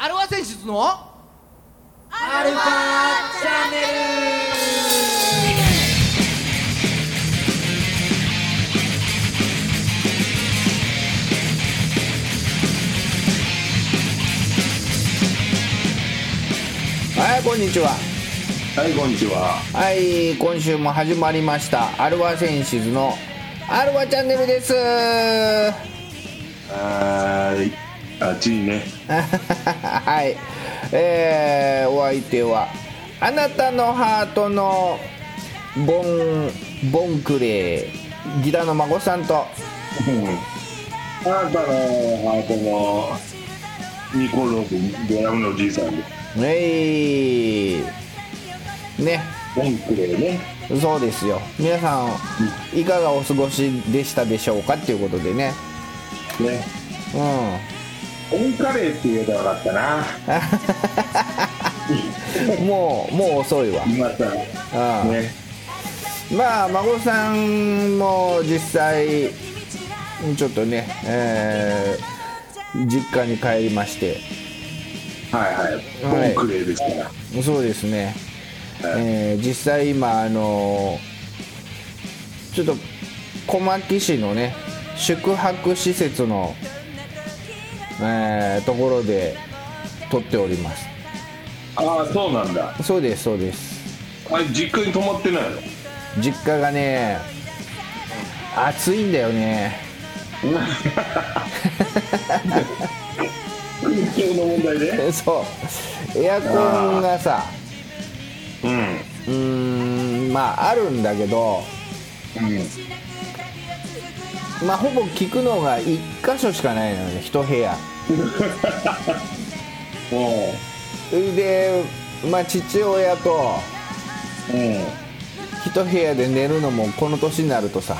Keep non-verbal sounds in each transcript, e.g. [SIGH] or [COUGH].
アルファ選出の？アルファチャンネルはいこんにちははい、こんにちは。はい今週も始まりましたアルファセンシズのアルファチャンネルですはーい。あっちにね。はい。えー、お相手はあなたのハートのボンボンクレーギターの孫さんと。あなたのハートのニコロブドラムのじいさんで。えいね。ボンクレーね。そうですよ。皆さんいかがお過ごしでしたでしょうかっていうことでね。ね。うボンカレーって言えばよかったな。ん [LAUGHS] もうもう遅いわ今さ、ああね。まあ孫さんも実際ちょっとね、えー実家に帰りましてはいはい。はいボンクレーですから。そうですね、えー実際今あのちょっと小牧市のね宿泊施設の、えーところで撮っております。ああ、そうなんだ。そうですそうです。あれ、実家に泊まってないの？実家がね暑いんだよね。の問題で [LAUGHS] そう。エアコンがさうん。うーんまああるんだけどうん。まあほぼ聞くのが1箇所しかないのよね。1部屋。も [LAUGHS] でまあ父親とう、うん。1部屋で寝るのもこの年になるとさ。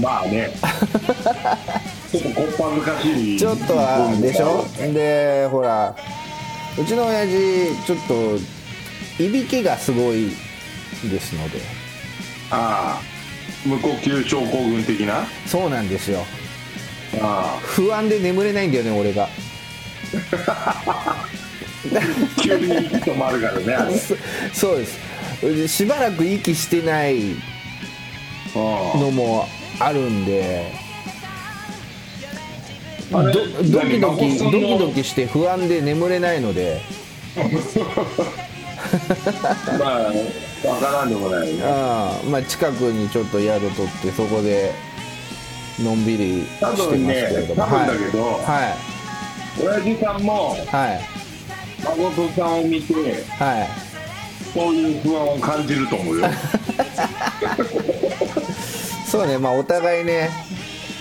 まあね。[LAUGHS] ちょっとこっぱずかしい。ちょっとはでしょ？でほらうちの親父ちょっといびきがすごいですので。ああ無呼吸症候群的な？そうなんですよ。あ不安で眠れないんだよね俺が。あ [LAUGHS] 急に息止まるからねあれ。[LAUGHS] そそうです。でしばらく息してないあのもあるんで。ドドキドキドキドキして不安で眠れないので。[LAUGHS] まあわからんでもないよね。あまあ近くにちょっと宿取ってそこでのんびりして多ますけ分ねれども。多分だけど、はい。親父さんもはい。孫さんを見てはい。そういう不安を感じると思うよ。[LAUGHS] そうねまあお互いね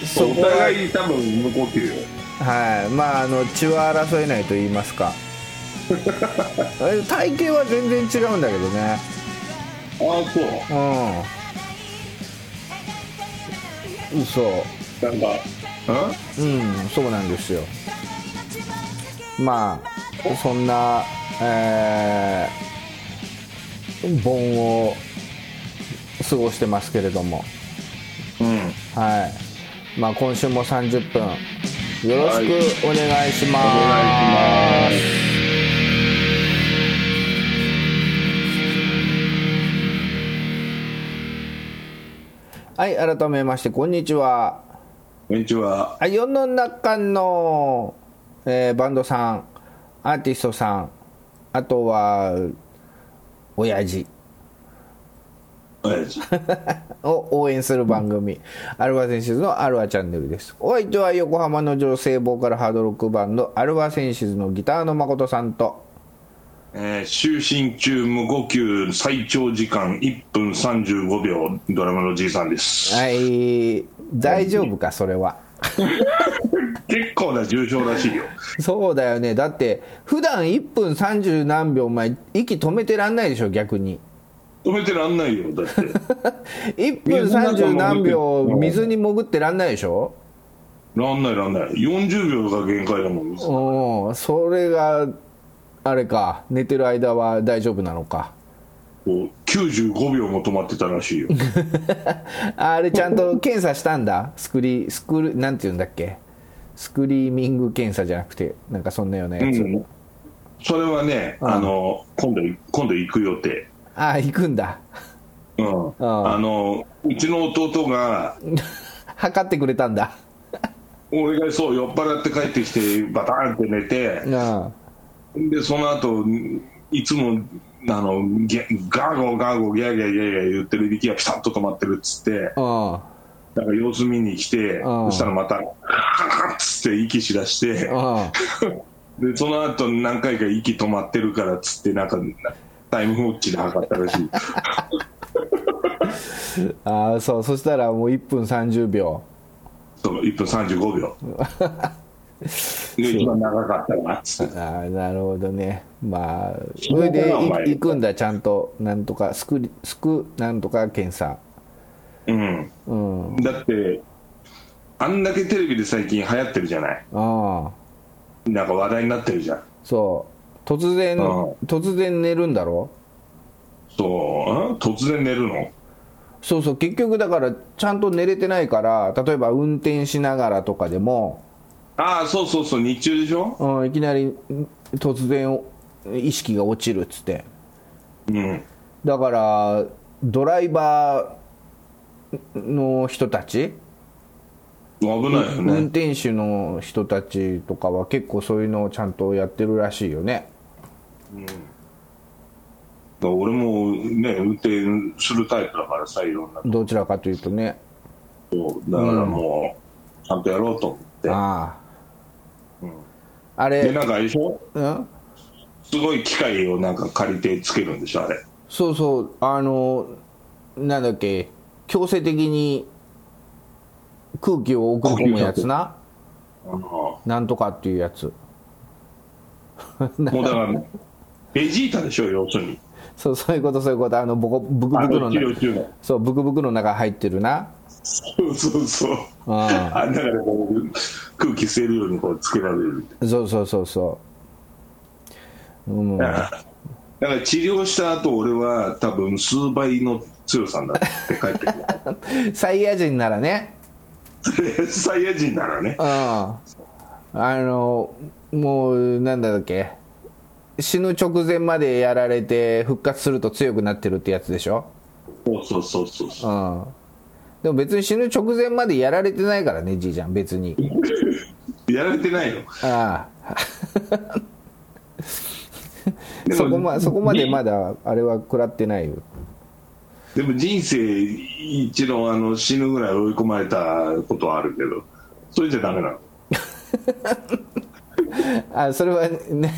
そおこは互い多分無呼吸よ。はい。まああの血は争えないと言いますか。え [LAUGHS] 体型は全然違うんだけどねああそう。うん。嘘。なんかうんそうなんですよ。まあそんなえー盆を過ごしてますけれども。うん。うんはい。まあ今週も30分。よろしくお願いします、お願いはい改めましてこんにちは。こんにちは。はい世の中の、えーバンドさんアーティストさんあとは親父。親父。[LAUGHS] を応援する番組、アルファセンシズのアルファチャンネルです。お相手は横浜の女性ボーカルハードロックバンドアルファセンシズのギターの誠さんとえー就寝中無呼吸最長時間1分35秒。ドラムのじいさんです、はい。大丈夫かそれは？[LAUGHS] 結構な重症らしいよ。そうだよね。だって普段1分30何秒前息止めてらんないでしょ逆に。止めてらんないよだって。[LAUGHS] 1分30何秒水に潜ってらんないでしょ？らんないらんない。40秒が限界だもん。うんそれがあれか寝てる間は大丈夫なのか。こう95秒も止まってたらしいよ。[LAUGHS] あれちゃんと検査したんだ？スクリスクルなんて言うんだっけ？スクリーミング検査じゃなくてなんかそんなようなやつ、うん。それはね、うん。あの今度今度行く予定。ああ行くんだ。うん。あのうちの弟が [LAUGHS] 測ってくれたんだ。俺がそう酔っ払って帰ってきてバターンって寝てあでその後いつもあのギャガーゴーガーゴーギャーギャーギャーギャー言ってるいびきがピタッと止まってるっつってあだから様子見に来てうんそしたらまたカカッつって息しだしてあでその後何回か息止まってるからっつってなんかタイムウォッチで測ったらしいああそうそしたらもう1分30秒その1分35秒が一番長かったなああなるほどね。まあそれで行くんだ。ちゃんとなんとかスクリスクなんとか検査。うん。うん。だってあんだけテレビで最近流行ってるじゃない。ああ。なんか話題になってるじゃん。そう。突然うん。突然寝るんだろ？そう、うん？突然寝るの？そうそう。結局だからちゃんと寝れてないから例えば運転しながらとかでも、ああそうそうそう日中でしょ？うん、いきなりん突然意識が落ちるっつって。うん。だからドライバーの人たち、危ないよ運ね転手の人たちとかは結構そういうのをちゃんとやってるらしいよね。俺もね運転するタイプだからさいろんな。どちらかというとね。ことだからもうちゃんとやろうと思って。ああ、うんあれ。でなんかあれでしょ？うん？すごい機械をなんか借りてつけるんでしょあれ。そうそう。あのなんだっけ。強制的に空気を送り込むやつな。なんとかっていうやつ。[LAUGHS] もうだからベジータでしょ要するに。そうそういうことそういうこと。あのボコブクブクの治療中の。そうブクブクの中入ってるな。そうそうそうああだからこう空気吸えるようにこうつけられるそうそうそうそう。うん。だから治療した後俺は多分数倍の強さになって帰ってくサイヤ人ならね。る [LAUGHS] サイヤ人ならね。うん。あのもうなんだっけ。死ぬ直前までやられて復活すると強くなってるってやつでしょ。そうそうそうそうそう。うんでも別に死ぬ直前までやられてないからねじいちゃん。別に。[LAUGHS] やられてないの？ああ。[LAUGHS] そこまそこまでまだあれは食らってないよ。でも人生一度あの死ぬぐらい追い込まれたことはあるけどそれじゃダメなの？[LAUGHS] あそれはね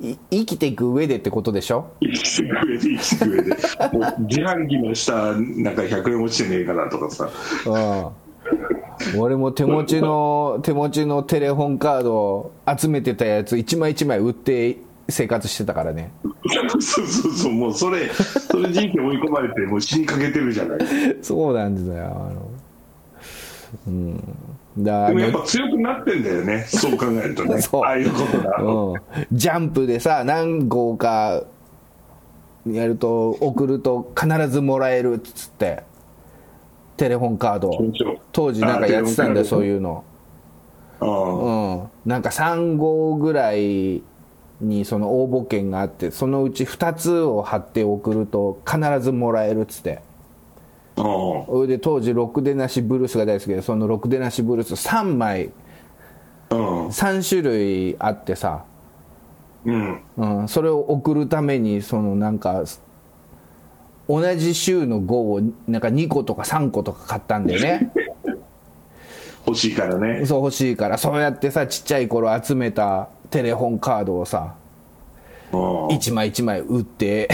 い生きていく上でってことでしょ？生きていく上で生きていく上でもう自販機の下なんか100円落ちてねえかなとかさ。うん。俺も手持ちの [LAUGHS] 手持ちのテレホンカード集めてたやつ一枚一枚売って生活してたからね。そうそうそうもうそれそれ人生追い込まれてもう死にかけてるじゃない。[LAUGHS] そうなんですよあのうん。だでもやっぱ強くなってんだよね。そう考えるとね。[LAUGHS] ああいうことだうん、ジャンプでさ何号かやると送ると必ずもらえるっつって。テレホンカード当時なんかやってたんだよそういうの。うん。なんか3号ぐらいにその応募券があってそのうち2つを貼って送ると必ずもらえるっつってそれで当時ろくでなしブルースが大好きでそのろくでなしブルース3枚。うん。3種類あってさ。うん。うん、それを送るためにそのなんか同じ週の号をなんか2個とか3個とか買ったんだよね。[LAUGHS] 欲しいからね。そう欲しいから。そうやってさちっちゃい頃集めたテレホンカードをさうん。1枚1枚売って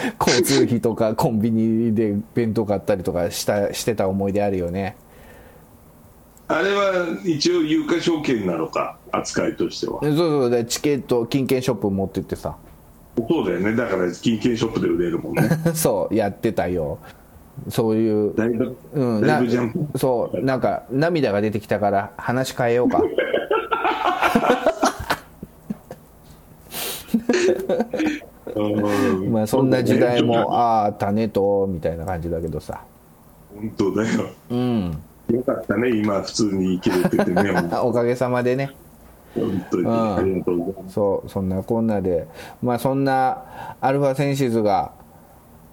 [LAUGHS] 交通費とかコンビニで弁当買ったりとかしたしてた思い出あるよね。あれは一応有価証券なのか扱いとしては。そうそう。でチケット金券ショップ持ってってさ。そうだよね。だから金券ショップで売れるもんね。[LAUGHS] そうやってたよ。そういうだいぶ、うん、だないぶジャンプそうなんか涙が出てきたから話変えようか。う [LAUGHS] んまあそんな時代もああったねとみたいな感じだけどさ。本当だよ。うん。よかったね、今、普通に生きれててね、[LAUGHS] おかげさまでね。本当に、ありがとうございます。そう、そんなこんなで、まあそんなアルファセンシズが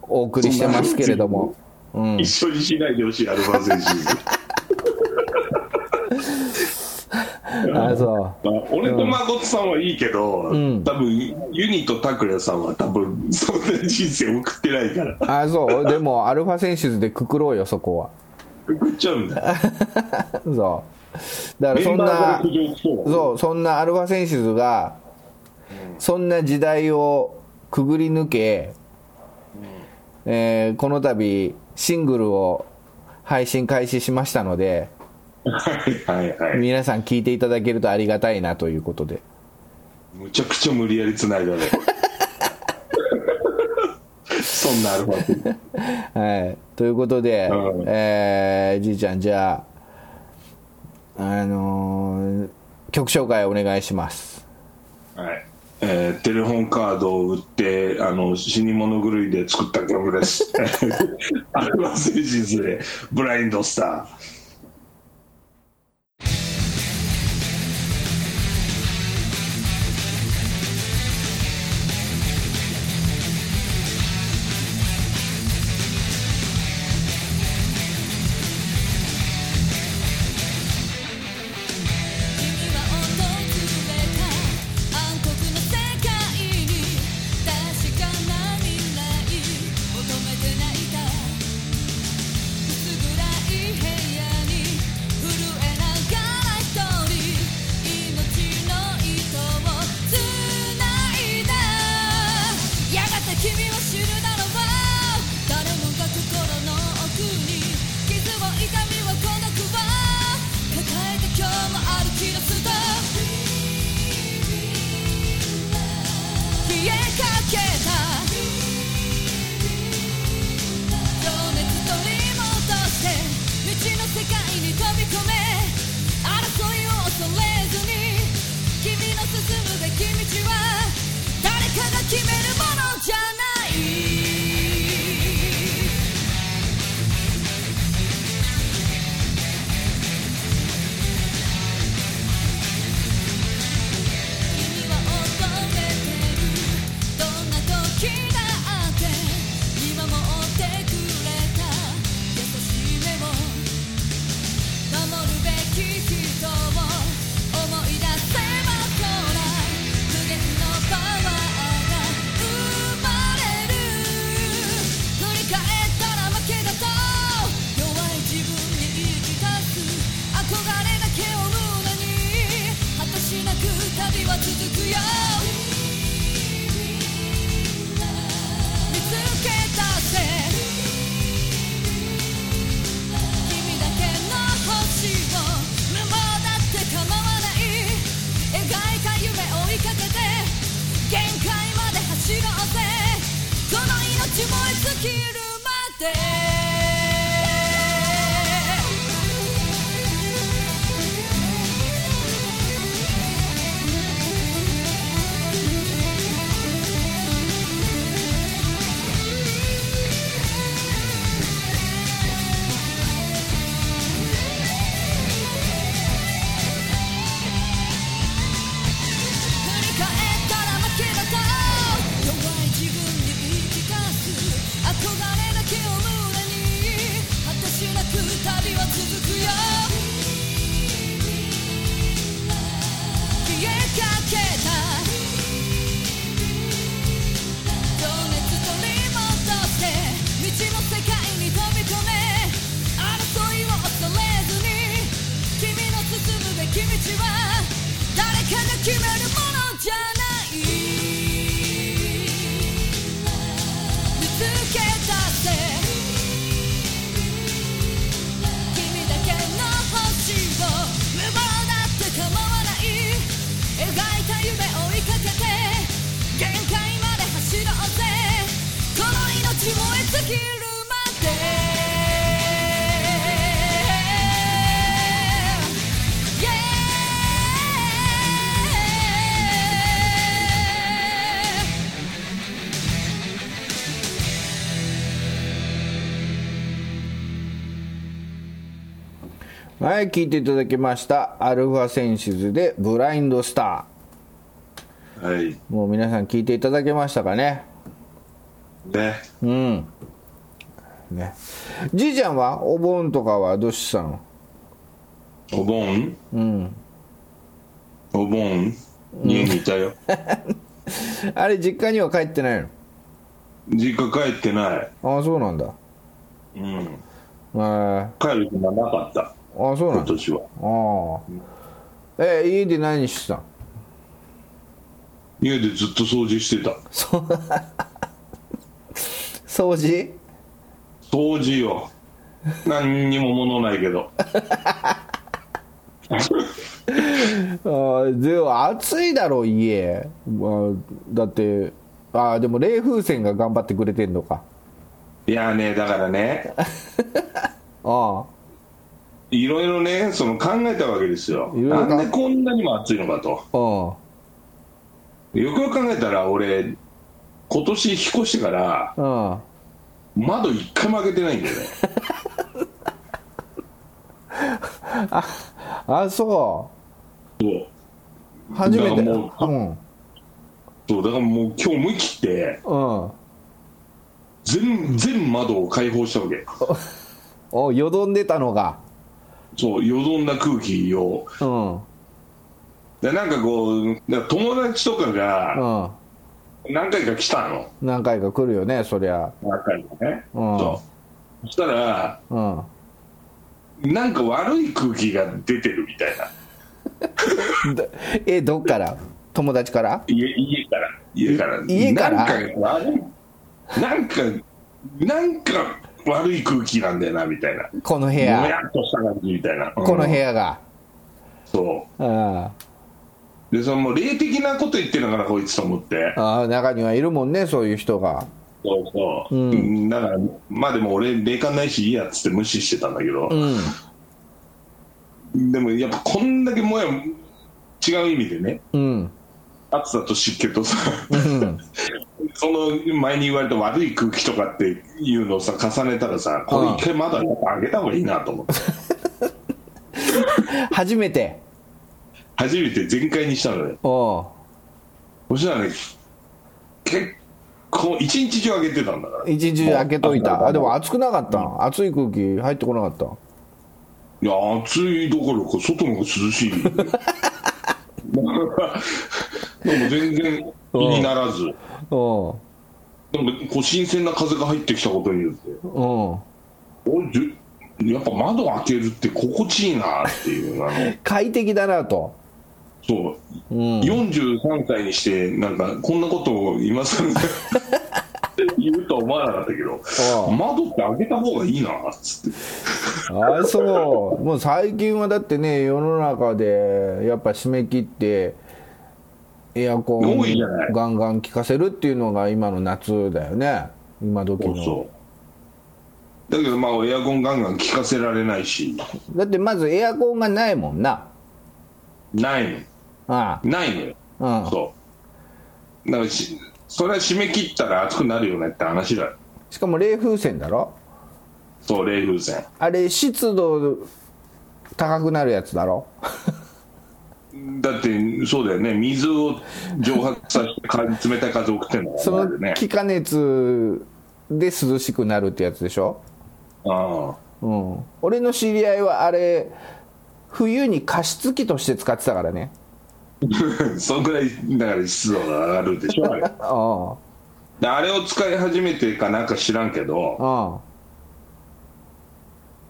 お送りしてますけれども。うん、一緒にしないでほしい、アルファセンシズ。[LAUGHS] あそまあ、俺と誠さんはいいけど、ん多分ユニと拓哉さんは多分そんな人生送ってないからう。あそう。でもアルファセンシズでくくろうよ、そこは。送っちゃうんだよ [LAUGHS] そう。だからそんなそうそんなアルファセンシズが、そんな時代をくぐり抜け、えーこの度シングルを配信開始しましたので、はいはい。はい皆さん聞いていただけるとありがたいなということで。むちゃくちゃ無理やりつないだね。[LAUGHS] そんなアルファはい。ということで、うん。えーじいちゃん、じゃあ、あのー曲紹介お願いします。はい。えーテレホンカードを売ってあの死に物狂いで作った曲です。[LAUGHS] アルファセンシズでブラインドスターに飛まで走ろうぜこの命燃え尽きるまで。はい聞いていただきましたアルファセンシズでブラインドスタはい。ーもう皆さん聞いていただけましたかね？ね。うん。ね。じいちゃんはお盆とかはどうしてたの？お盆？うん。お盆？家にいたよ、[LAUGHS] あれ実家には帰ってない実家帰ってない。のああそうなんだ。うん。あ帰る暇なかったあそうなんだ。今年は。ああ。え家で何してたの家でずっと掃除してた。[LAUGHS] 掃除？掃除よ。何にも物ないけど。[LAUGHS] ああでも暑いだろ家、まあ、だってああでも冷風船が頑張ってくれてんのか。いやねだからね。[LAUGHS] あいろいろねその考えたわけですよ。なんでこんなにも暑いのかと。ああ。よくよく考えたら俺今年引っ越してからああ。窓一回も開けてないんだよね。[LAUGHS] あそそう。う。初めて。だからもうん。そうだからもう今日思い切ってうん。全全窓を開放したわけ。[LAUGHS] およどんでたのがそうよどんだ空気を。うん。でなんかこう友達とかがうん。何回か来たの。何回か来るよねそりゃ。何回かね。うん。そう。そしたらうん。なんか悪い空気が出てるみたいな。[LAUGHS] だえどっから？友達から？家家から。家から。家から？なんか。なんかなんか悪い空気なんだよなみたいな。この部もや屋っとした感じみたいな。この部うん屋が。そう。あでそのもう霊的なこと言ってるのかなこいつと思って。ああ中にはいるもんねそういう人が。そうそう、うん。うん。だからまあでも俺霊感ないしいいやっつって無視してたんだけど。う、ん。でもやっぱこんだけもや違う意味でね。うん。暑さと湿気とさ。うん [LAUGHS] その前に言われた悪い空気とかっていうのをさ重ねたらさこれ一回まだ上げた方がいいなと思って。[LAUGHS] 初めて。初めて全開にしたのよ。おう。そしたらね結構一日中上げてたんだから。い一日開けといた。あでも暑くなかった暑い空気入ってこなかった。や暑いどころか外の方が涼しい [LAUGHS] でも全然気にならず。おうでもこう新鮮な風が入ってきたことによって。おうおいじゅやっぱ窓開けるって心地いいなっていうあの。[LAUGHS] 快適だなと。そう、うん。43歳にしてなんかこんなことを今更 [LAUGHS] 言うとは思わなかったけど窓って開けた方がいいなっつって。あそう。もう最近はだってね世の中でやっぱ締め切ってエアコンガンガン効かせるっていうのが今の夏だよね。今時の。だけどまあエアコンガンガン効かせられないし。だってまずエアコンがないもんな。ないの。あないのよ。あうん。そう。だからしそれは締め切ったら暑くなるよねって話だよ。しかも冷風船だろ？そう冷風船あれ湿度高くなるやつだろ？だってそうだよね。水を蒸発させてか [LAUGHS] 冷たい風を送ってんだからその気化熱で涼しくなるってやつでしょ？あうん。俺の知り合いはあれ冬に加湿器として使ってたからね。あ [LAUGHS] そんぐらいだから湿度が上がるでしょあれ。[LAUGHS] ああ。であれを使い始めてかなんか知らんけど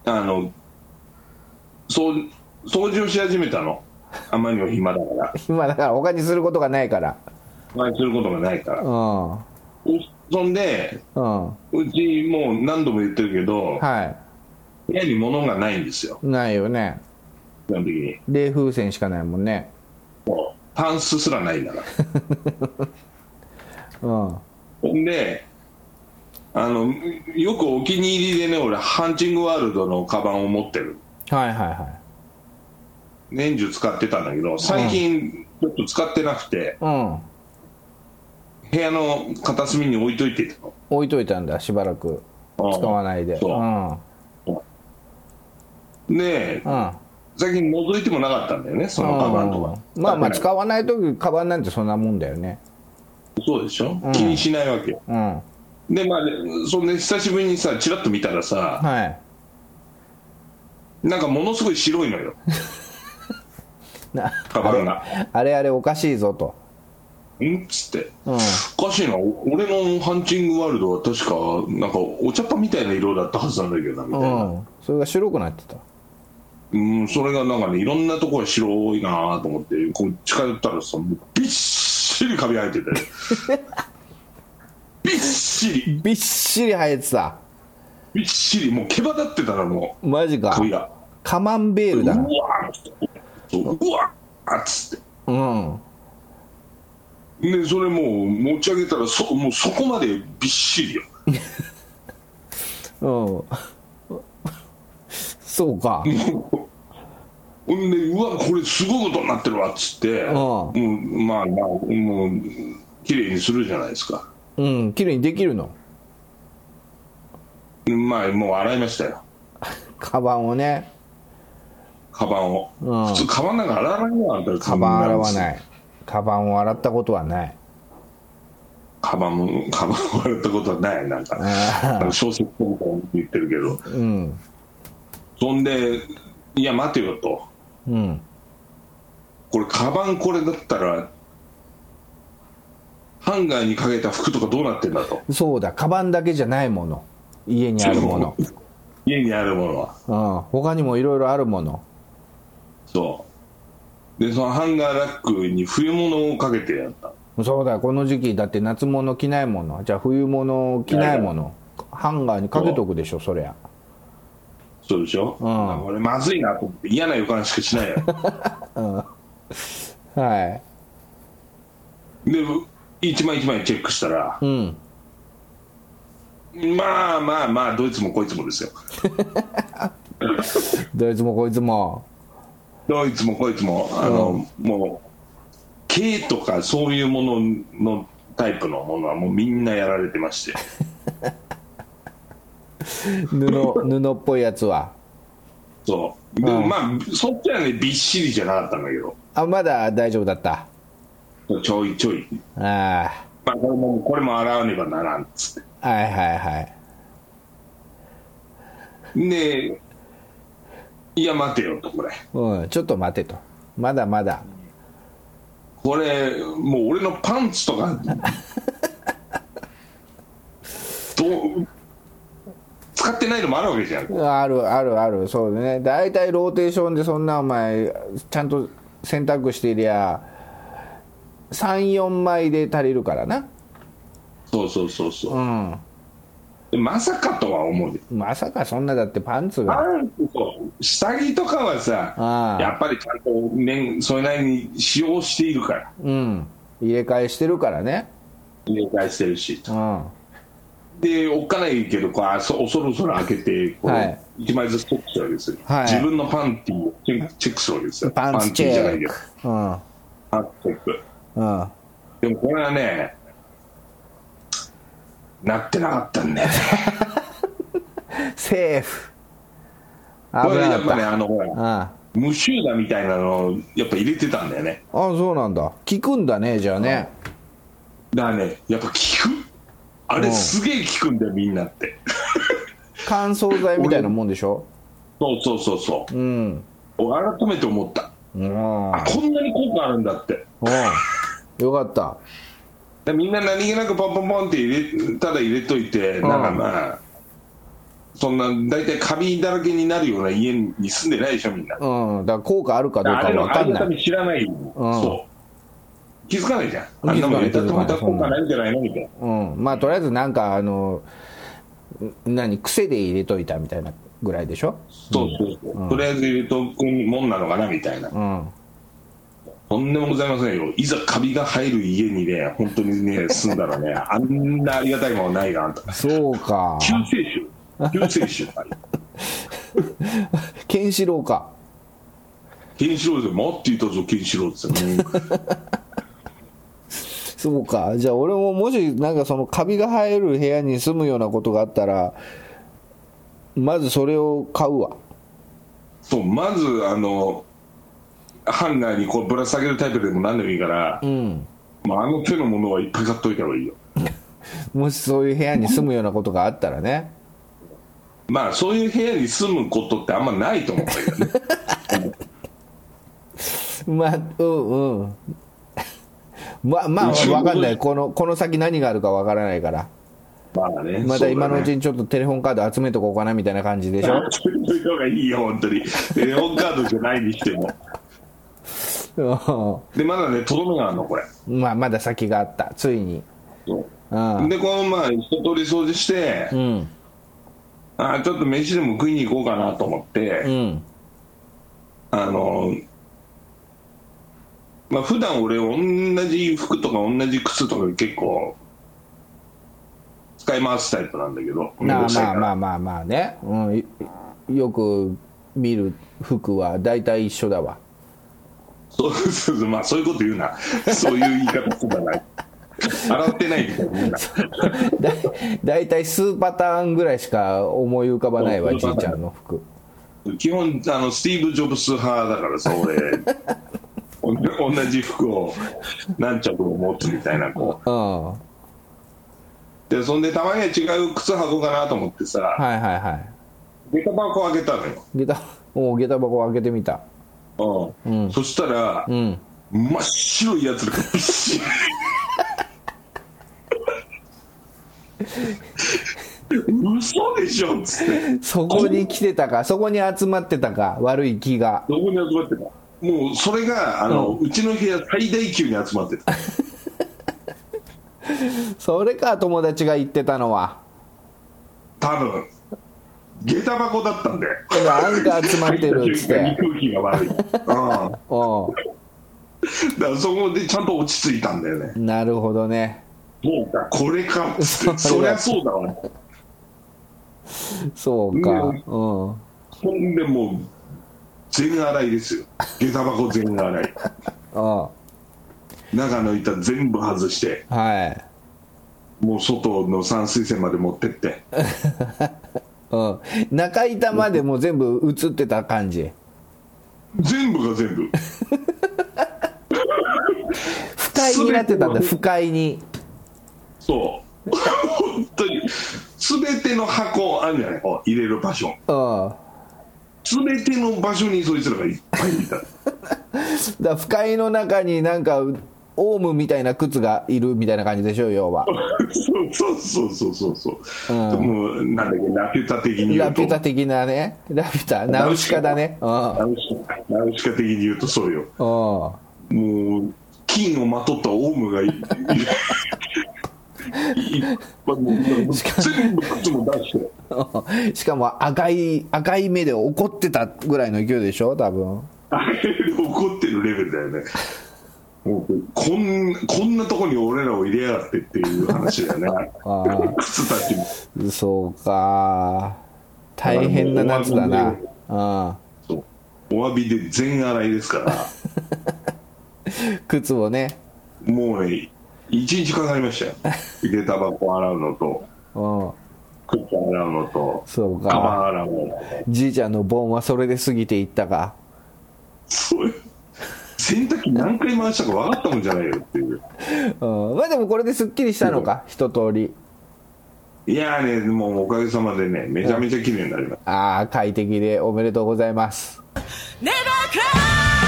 あ。あのそう掃除をし始めたのあまりにも暇だから。今だから他にすることがないから。前することがないから。うん。そんでうん。うちもう何度も言ってるけどは部屋に物がないんですよ。いないよね。基本的に。冷風船しかないもんね。もう。タンスすらないんだから。[LAUGHS] うんほん。であのよくお気に入りでね俺ハンチングワールドのカバンを持ってる。はいはいはい年中使ってたんだけど最近ちょっと使ってなくてうん。部屋の片隅に置いといてたの置いといたんだしばらく。使わないで。そう。うん。でうん。最近覗いてもなかったんだよねそのカバンとか。うん。まあまあ使わない時カバンなんてそんなもんだよね。らそうでしょ、気にしないわけよ。うん。でまあそんで久しぶりにさチラッと見たらさはい。なんかものすごい白いのよ [LAUGHS] な。カバンが。あれあれおかしいぞと。ん？っつって。うん。おかしいな。俺のハンチングワールドは確かなんかお茶っ葉みたいな色だったはずなんだけどなみたいな。うん。それが白くなってた。うんそれがなんかねいろんなところ白いなと思ってこう近寄ったらさもうびっしりカビ生えてて [LAUGHS] びっしり。びっしり生えてた。びっしり。もう毛羽立ってたらもマジか。うカビが。カマンベールだ。なうわーう。うわーっつって。うん。でそれもう持ち上げたらそもうそこまでびっしりようん。[LAUGHS] そうか。ほんでうわこれすごいことになってるわっつって。ん。もうまあまあもう綺麗にするじゃないですか。うん綺麗にできるの？まあもう洗いましたよ。[LAUGHS] カバンをねカバンを、うん。普通カバンなんか洗わないよあんたカバン洗わい。ないカバンを洗ったことはない。カバンも [LAUGHS] カバンを洗ったことはない。なんかなんか小説みたいに言ってるけど。うん。そんでいや待てよと。うん。これカバンこれだったらハンガーにかけた服とかどうなってんだと。そうだカバンだけじゃないもの。家にあるもの。家にあるものは。うん。他にもいろいろあるものそう。でそのハンガーラックに冬物をかけてやった。そうだこの時期だって夏物着ないもの。じゃあ冬物着ないもの。ハンガーにかけとくでしょそりゃ。そうでしょ、うん。これまずいなと思って嫌な予感しかしないよ。[LAUGHS] はい。で一枚一枚チェックしたらうん。まあまあまあどいつもこいつもですよ。どいつもこいつもどいつもこいつもあの、もう毛とかそういうもののタイプのものはもうみんなやられてまして。[LAUGHS] 布布っぽいやつは。そう。でもまあそっちはねびっしりじゃなかったんだけど。あまだ大丈夫だった。ちょいちょい。あまあこれもこれも洗わねばならんっつっあはいはいはい。てでいや待てよとこれ。うんちょっと待てと。まだまだ。これもう俺のパンツとか [LAUGHS] どう使ってないのもあるわけじゃん。あるあるある。そうだね。大体ローテーションでそんなお前ちゃんと洗濯していりゃ34枚で足りるからな。そうそうそうそう。うん。でまさかとは思うで。まさかそんなだってパンツパがンツと下着とかはさやっぱりちゃんと、ね、それなりに使用しているから。うん。入れ替えしてるからね。入れ替えしてるし。うん。でおっかないけどこうあそそろそろ開けてこう、はい。1枚ずつチェックするわけですよ、はい。自分のパンティーをチェックチェックするわけですよ。パンティーじゃないけど。うん。パンツチェック。うん。でもこれはねなってなかったんだよね。[LAUGHS] セーフこれやっぱねあのほらあ無臭だみたいなのをやっぱ入れてたんだよね。あそうなんだ。効くんだねじゃあね。だからねやっぱ効く？あうん。れすげえ効くんだよみんなって。乾燥剤みたいなもんでしょ？そうそうそうそう。うん。俺改めて思った。うん。あこんなに効果あるんだって。うん。よかった。でみんな何気なくポンポンポンって入れただ入れといて、なんかまあそんな大体カビだらけになるような家に住んでないでしょみんな。うん。だから効果あるかどうかあれのわかんない。ありがたみ知らない、そう。気づかないじゃん。あんなもん入れたってまた効果ないんじゃないの？みたいな。うん。まあとりあえずなんかあのん何癖で入れといたみたいなぐらいでしょ？そうそうそう、とりあえず入れとくもんなのかなみたいな、うん。とんでもございませんよ。いざカビが入る家にね本当にね住んだらねあんなありがたいものないなあんたそうか。救世主救世主ケンシロウか。ケンシロウですよ。待っていたぞケンシロウですよ、うんそうか。じゃあ俺ももしなんかそのカビが生える部屋に住むようなことがあったらまずそれを買うわ。そうまずあのハンガーにこうぶら下げるタイプでも何でもいいから、うん。まあ、あの手のものはいっぱい買っといた方がいいよ。[LAUGHS] もしそういう部屋に住むようなことがあったらねまあそういう部屋に住むことってあんまないと思うんだけどね。[LAUGHS] まあうんうん。[LAUGHS] まあまあ分かんない。このこの先何があるか分からないから。まあねまだ今のうちににちょっとテレホンカード集めとこうかなみたいな感じでしょ？そういう方がいいよ本当に。[LAUGHS] テレホンカードじゃないにしても。でまだねとどめがあるのこれ。うんまあまだ先があった。ついに。うん。でこのまあ一通り掃除して、うんあちょっと飯でも食いに行こうかなと思って、うん。あのまあ普段俺同じ服とか同じ靴とか結構使い回すタイプなんだけど。まあまあまあまあまあね、うん。い、よく見る服は大体一緒だわ。そうそうそう。まあそういうこと言うな。そういう言い方すんだない [LAUGHS] 洗ってないみ [LAUGHS] たいなだ大体数パターンぐらいしか思い浮かばないわじいちゃんの服。基本あのスティーブ・ジョブス派だからさ俺 [LAUGHS] お同じ服を何着も持つみたいなこうん。うでそんでたまには違う靴履こうかなと思ってさ。はいはいはい。下駄箱開けたのよ。下駄お下駄箱開けてみた。うん。うん。そしたら、うん。真っ白いやつらがびっしり嘘でしょっつって。そこに来てたか？そこに集まってたか？悪い気が。どこに集まってた？もうそれがあの、うちの部屋最大級に集まってた。[LAUGHS] それか友達が言ってたのは。多分。下駄箱だったんで。なんか集まってるっつって。空気が悪い、[LAUGHS] うん、だかおらそこでちゃんと落ち着いたんだよね。うなるほどねそうか。これか。っつってそりゃそうだわ。そうか。うんうん。ほんでもう全洗いですよ。下駄箱全洗い。うん中の板全部外して。はい。もう外の散水栓まで持ってって。[LAUGHS] うん。中板までもう全部映ってた感じ。全部が全部。[LAUGHS] 不快になってたんだ。不快にそう。本当に。全ての箱あるんじゃない。入れる場所。うん全ての場所にそいつらがいっぱいいた。[LAUGHS] だ不快の中になんかオウムみたいな靴がいるみたいな感じでしょ要は。そうそうそうそうそうそう、うん。もうなんだっけラピュタ的に言ラうと。ピュタ的なね。ラピュタナウシカだね。うん。ナウシカナウシカ的に言うとそうよ。うん。もう金をまとったオウムがいいしかも赤い赤い目で怒ってたぐらいの勢いでしょ？多分。[LAUGHS] 怒ってるレベルだよね。もうこんこんなとこに俺らを入れやがってっていう話だよね。[LAUGHS] 靴たちも。そうか。大変な夏だな。うんそう。お詫びで全洗いですから。[LAUGHS] 靴をね。もうね一日かかりましたよ。下駄箱洗うのとうん。靴洗うのとそうカバ洗うのと。じいちゃんの盆はそれで過ぎていったか。そう。洗濯機何回回したか分かったもんじゃないよっていう。[LAUGHS] うん。まあでもこれですっきりしたのか一通り。いやーねもうおかげさまでねめちゃめちゃ綺麗になりました。ああ快適でおめでとうございます。Never cry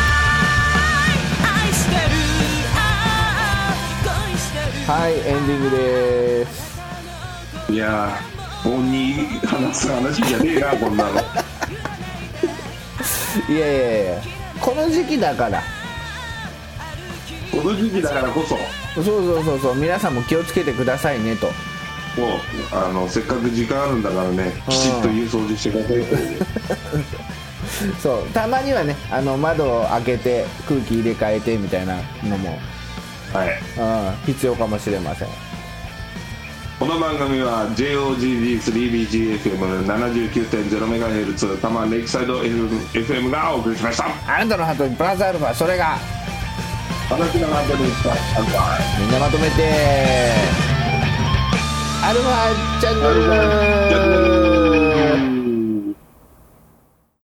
はいエンディングです。いやー本に話す話じゃねえなこんなの。[LAUGHS] いやいやいやこの時期だから。この時期だからこそ。そうそうそうそう皆さんも気をつけてくださいねと。もうあのせっかく時間あるんだからねきちっと家掃除してください [LAUGHS] そうたまにはねあの窓を開けて空気入れ替えてみたいなのも、はい。うん、必要かもしれません。この番組は JOGG3BGFM79.0MHz 多摩レイクサイド FM, がお送りしました。あなたのハートにプラスアルファそれが。私のハートにしたアンカーみんなまとめて。アルファチャンネルチャンネル